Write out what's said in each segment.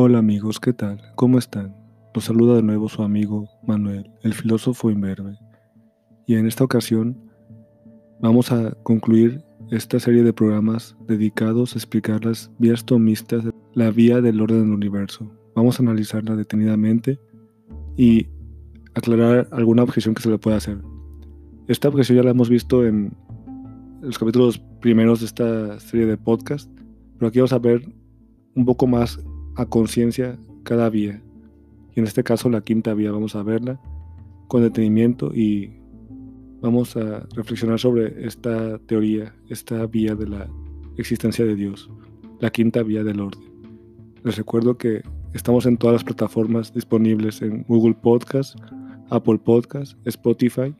Hola amigos, ¿qué tal? ¿Cómo están? Los saluda de nuevo su amigo Manuel, el filósofo imberbe. Y en esta ocasión vamos a concluir esta serie de programas dedicados a explicar las vías tomistas, la vía del orden del universo. Vamos a analizarla detenidamente y aclarar alguna objeción que se le pueda hacer. Esta objeción ya la hemos visto en los capítulos primeros de esta serie de podcast, pero aquí vamos a ver un poco más a conciencia cada vía. Y en este caso la quinta vía vamos a verla con detenimiento y vamos a reflexionar sobre esta teoría, esta vía de la existencia de Dios, la quinta vía del orden. Les recuerdo que estamos en todas las plataformas disponibles en Google Podcast, Apple Podcast, Spotify,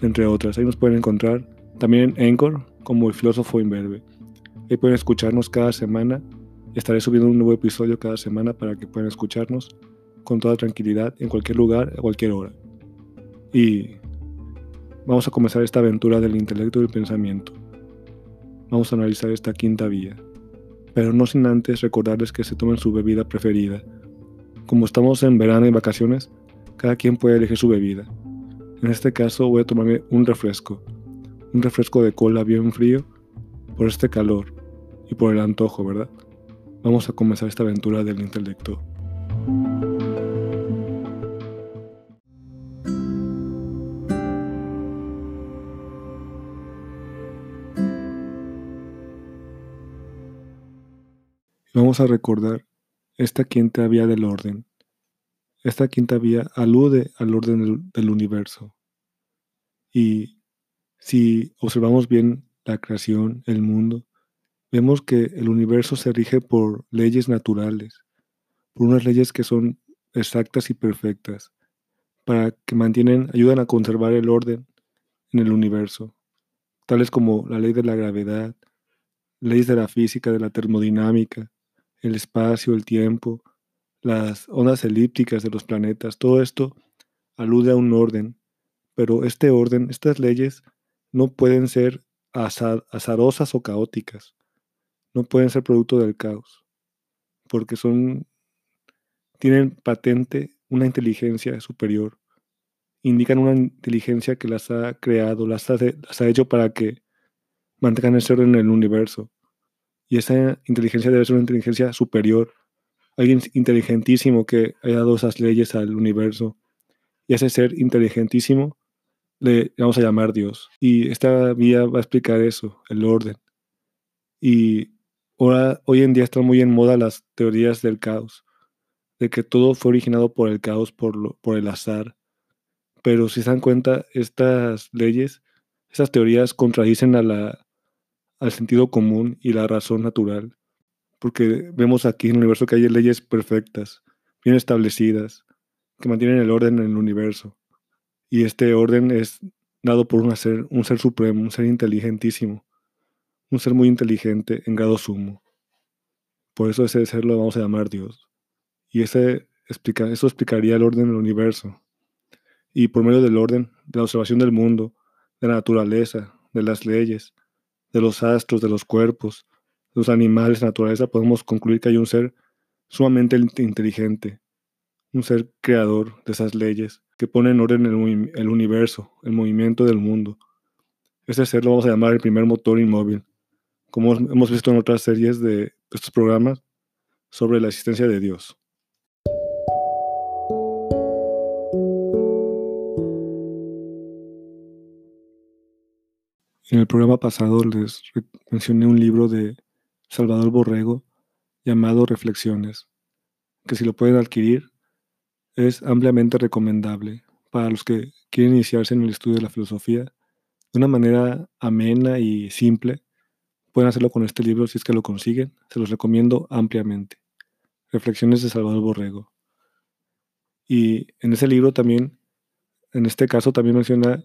entre otras. Ahí nos pueden encontrar también en Anchor como el filósofo imberbe. Ahí pueden escucharnos cada semana Estaré subiendo un nuevo episodio cada semana para que puedan escucharnos con toda tranquilidad en cualquier lugar, a cualquier hora. Y vamos a comenzar esta aventura del intelecto y el pensamiento. Vamos a analizar esta quinta vía, pero no sin antes recordarles que se tomen su bebida preferida. Como estamos en verano y vacaciones, cada quien puede elegir su bebida. En este caso voy a tomarme un refresco, un refresco de cola bien frío por este calor y por el antojo, ¿verdad? Vamos a comenzar esta aventura del intelecto. Vamos a recordar esta quinta vía del orden. Esta quinta vía alude al orden del, universo. Y si observamos bien la creación, el mundo, vemos que el universo se rige por leyes naturales, por unas leyes que son exactas y perfectas, para que mantienen, ayudan a conservar el orden en el universo, tales como la ley de la gravedad, leyes de la física, de la termodinámica, el espacio, el tiempo, las ondas elípticas de los planetas, todo esto alude a un orden, pero este orden, estas leyes, no pueden ser azarosas o caóticas no pueden ser producto del caos, porque son, tienen patente una inteligencia superior, indican una inteligencia que las ha creado, las ha, las ha hecho para que mantengan ese orden en el universo. Y esa inteligencia debe ser una inteligencia superior, alguien inteligentísimo que haya dado esas leyes al universo. Y ese ser inteligentísimo le vamos a llamar Dios. Y esta vía va a explicar eso, el orden. Y hoy en día están muy en moda las teorías del caos, de que todo fue originado por el caos, por, por el azar. Pero si se dan cuenta, estas leyes, esas teorías contradicen al sentido común y la razón natural. Porque vemos aquí en el universo que hay leyes perfectas, bien establecidas, que mantienen el orden en el universo. Y este orden es dado por un ser, un ser supremo, un ser inteligentísimo un ser muy inteligente en grado sumo. Por eso ese ser lo vamos a llamar Dios. Y ese explica, eso explicaría el orden del universo. Y por medio del orden, de la observación del mundo, de la naturaleza, de las leyes, de los astros, de los cuerpos, de los animales, de la naturaleza, podemos concluir que hay un ser sumamente inteligente, un ser creador de esas leyes, que pone en orden el, el universo, el movimiento del mundo. Ese ser lo vamos a llamar el primer motor inmóvil, como hemos visto en otras series de estos programas, sobre la existencia de Dios. En el programa pasado les mencioné un libro de Salvador Borrego llamado Reflexiones, que si lo pueden adquirir es ampliamente recomendable para los que quieren iniciarse en el estudio de la filosofía de una manera amena y simple Pueden hacerlo con este libro si es que lo consiguen. Se los recomiendo ampliamente. Reflexiones de Salvador Borrego. Y en ese libro también, en este caso también menciona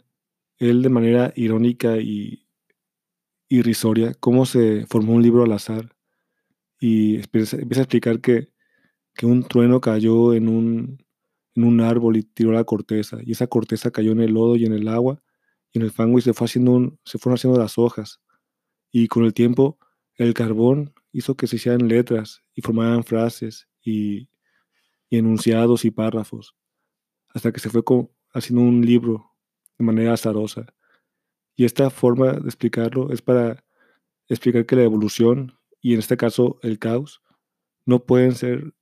él de manera irónica y irrisoria cómo se formó un libro al azar. Y empieza, a explicar que, que, un trueno cayó en un, en un árbol y tiró la corteza. Y esa corteza cayó en el lodo y en el agua y en el fango y se, fue haciendo se fueron haciendo las hojas y con el tiempo el carbón hizo que se hicieran letras y formaran frases y, enunciados y párrafos, hasta que se fue haciendo un libro de manera azarosa. Y esta forma de explicarlo es para explicar que la evolución, y en este caso el caos, no pueden ser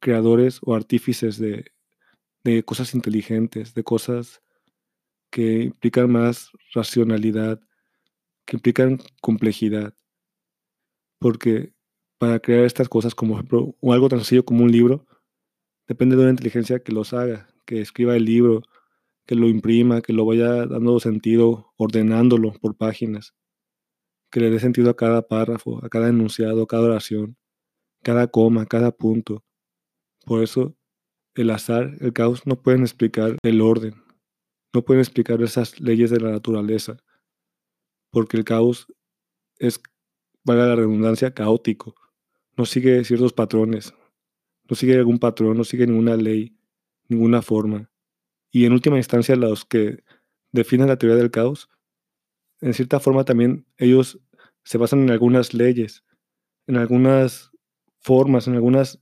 creadores o artífices de, de cosas inteligentes, de cosas que implican más racionalidad, que implican complejidad. Porque para crear estas cosas, como ejemplo, o algo tan sencillo como un libro, depende de una inteligencia que los haga, que escriba el libro, que lo imprima, que lo vaya dando sentido, ordenándolo por páginas, que le dé sentido a cada párrafo, a cada enunciado, a cada oración, cada coma, cada punto. Por eso el azar, el caos no pueden explicar el orden, no pueden explicar esas leyes de la naturaleza, porque el caos es, valga la redundancia, caótico, no sigue ciertos patrones, no sigue algún patrón, no sigue ninguna ley, ninguna forma. Y en última instancia, los que definen la teoría del caos, en cierta forma también ellos se basan en algunas leyes, en algunas formas, en algunas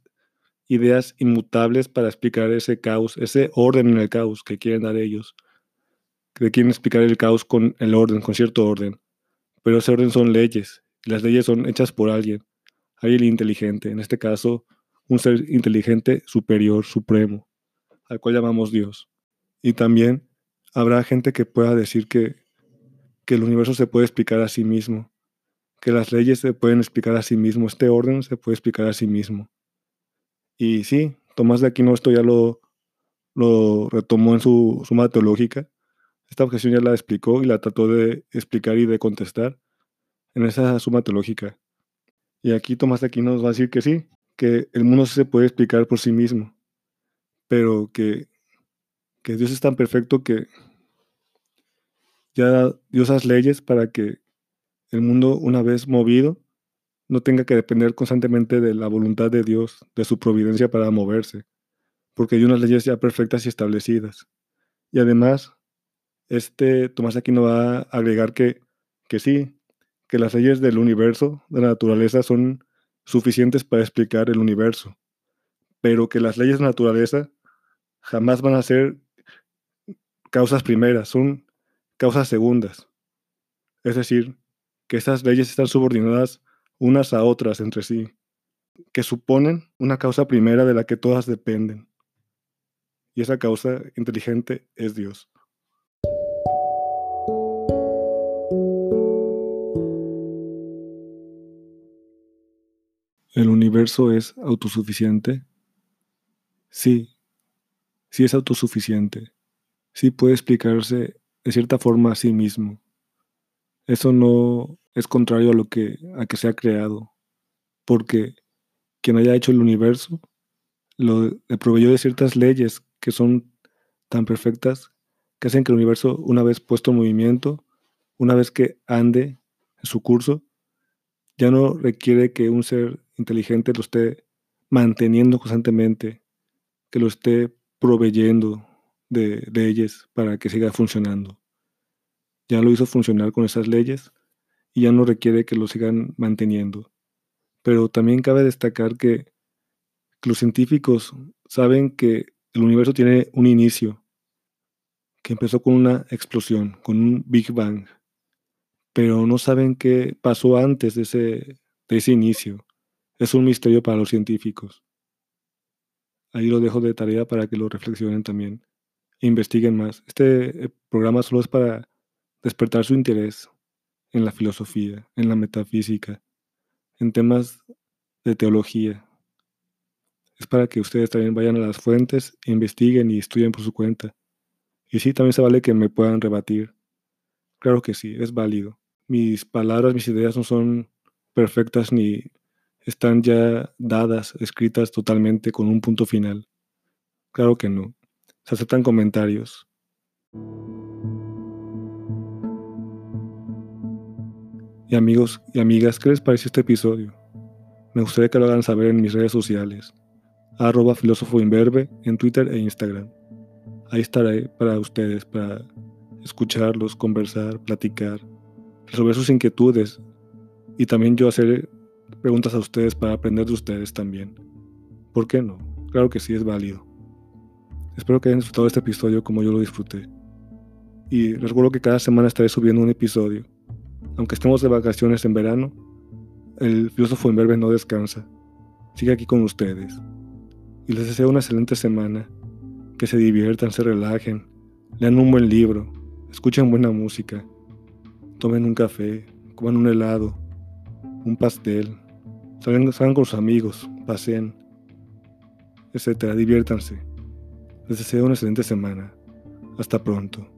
ideas inmutables para explicar ese caos, ese orden en el caos que quieren dar ellos, que quieren explicar el caos con el orden, con cierto orden. Pero ese orden son leyes, las leyes son hechas por alguien, alguien inteligente, en este caso, un ser inteligente superior, supremo, al cual llamamos Dios. Y también habrá gente que pueda decir que, que el universo se puede explicar a sí mismo, que las leyes se pueden explicar a sí mismo, este orden se puede explicar a sí mismo. Y sí, Tomás de Aquino esto ya lo, lo retomó en su suma teológica. Esta objeción ya la explicó y la trató de explicar y de contestar en esa suma teológica. Y aquí Tomás de Aquino nos va a decir que sí, que el mundo se puede explicar por sí mismo, pero que, que Dios es tan perfecto que ya dio esas leyes para que el mundo, una vez movido, no tenga que depender constantemente de la voluntad de Dios, de su providencia para moverse, porque hay unas leyes ya perfectas y establecidas. Y además, este Tomás Aquino va a agregar que, que sí, que las leyes del universo, de la naturaleza, son suficientes para explicar el universo, pero que las leyes de naturaleza jamás van a ser causas primeras, son causas segundas. Es decir, que esas leyes están subordinadas unas a otras entre sí, que suponen una causa primera de la que todas dependen. Y esa causa inteligente es Dios. ¿El universo es autosuficiente? Sí, sí es autosuficiente. Sí puede explicarse de cierta forma a sí mismo. Eso no es contrario a lo que a que se ha creado, porque quien haya hecho el universo lo le proveyó de ciertas leyes que son tan perfectas que hacen que el universo, una vez puesto en movimiento, una vez que ande en su curso, ya no requiere que un ser inteligente lo esté manteniendo constantemente, que lo esté proveyendo de, de ellas para que siga funcionando. Ya lo hizo funcionar con esas leyes y ya no requiere que lo sigan manteniendo. Pero también cabe destacar que, los científicos saben que el universo tiene un inicio, que empezó con una explosión, con un Big Bang, pero no saben qué pasó antes de ese, de ese inicio. Es un misterio para los científicos. Ahí lo dejo de tarea para que lo reflexionen también investiguen más. Este eh, programa solo es para despertar su interés en la filosofía, en la metafísica, en temas de teología. Es para que ustedes también vayan a las fuentes, investiguen y estudien por su cuenta. Y sí, también se vale que me puedan rebatir. Claro que sí, es válido. Mis palabras, mis ideas no son perfectas ni están ya dadas, escritas totalmente con un punto final. Claro que no. Se aceptan comentarios. Y amigos y amigas, ¿qué les pareció este episodio? Me gustaría que lo hagan saber en mis redes sociales, arroba en Twitter e Instagram. Ahí estaré para ustedes, para escucharlos, conversar, platicar, resolver sus inquietudes y también yo hacer preguntas a ustedes para aprender de ustedes también. ¿Por qué no? Claro que sí, es válido. Espero que hayan disfrutado este episodio como yo lo disfruté. Y recuerdo que cada semana estaré subiendo un episodio. Aunque estemos de vacaciones en verano, el filósofo en verbe no descansa. Sigue aquí con ustedes. Y les deseo una excelente semana. Que se diviertan, se relajen, lean un buen libro, escuchen buena música, tomen un café, coman un helado, un pastel, salgan, salgan con sus amigos, pasen, etc. Diviértanse. Les deseo una excelente semana. Hasta pronto.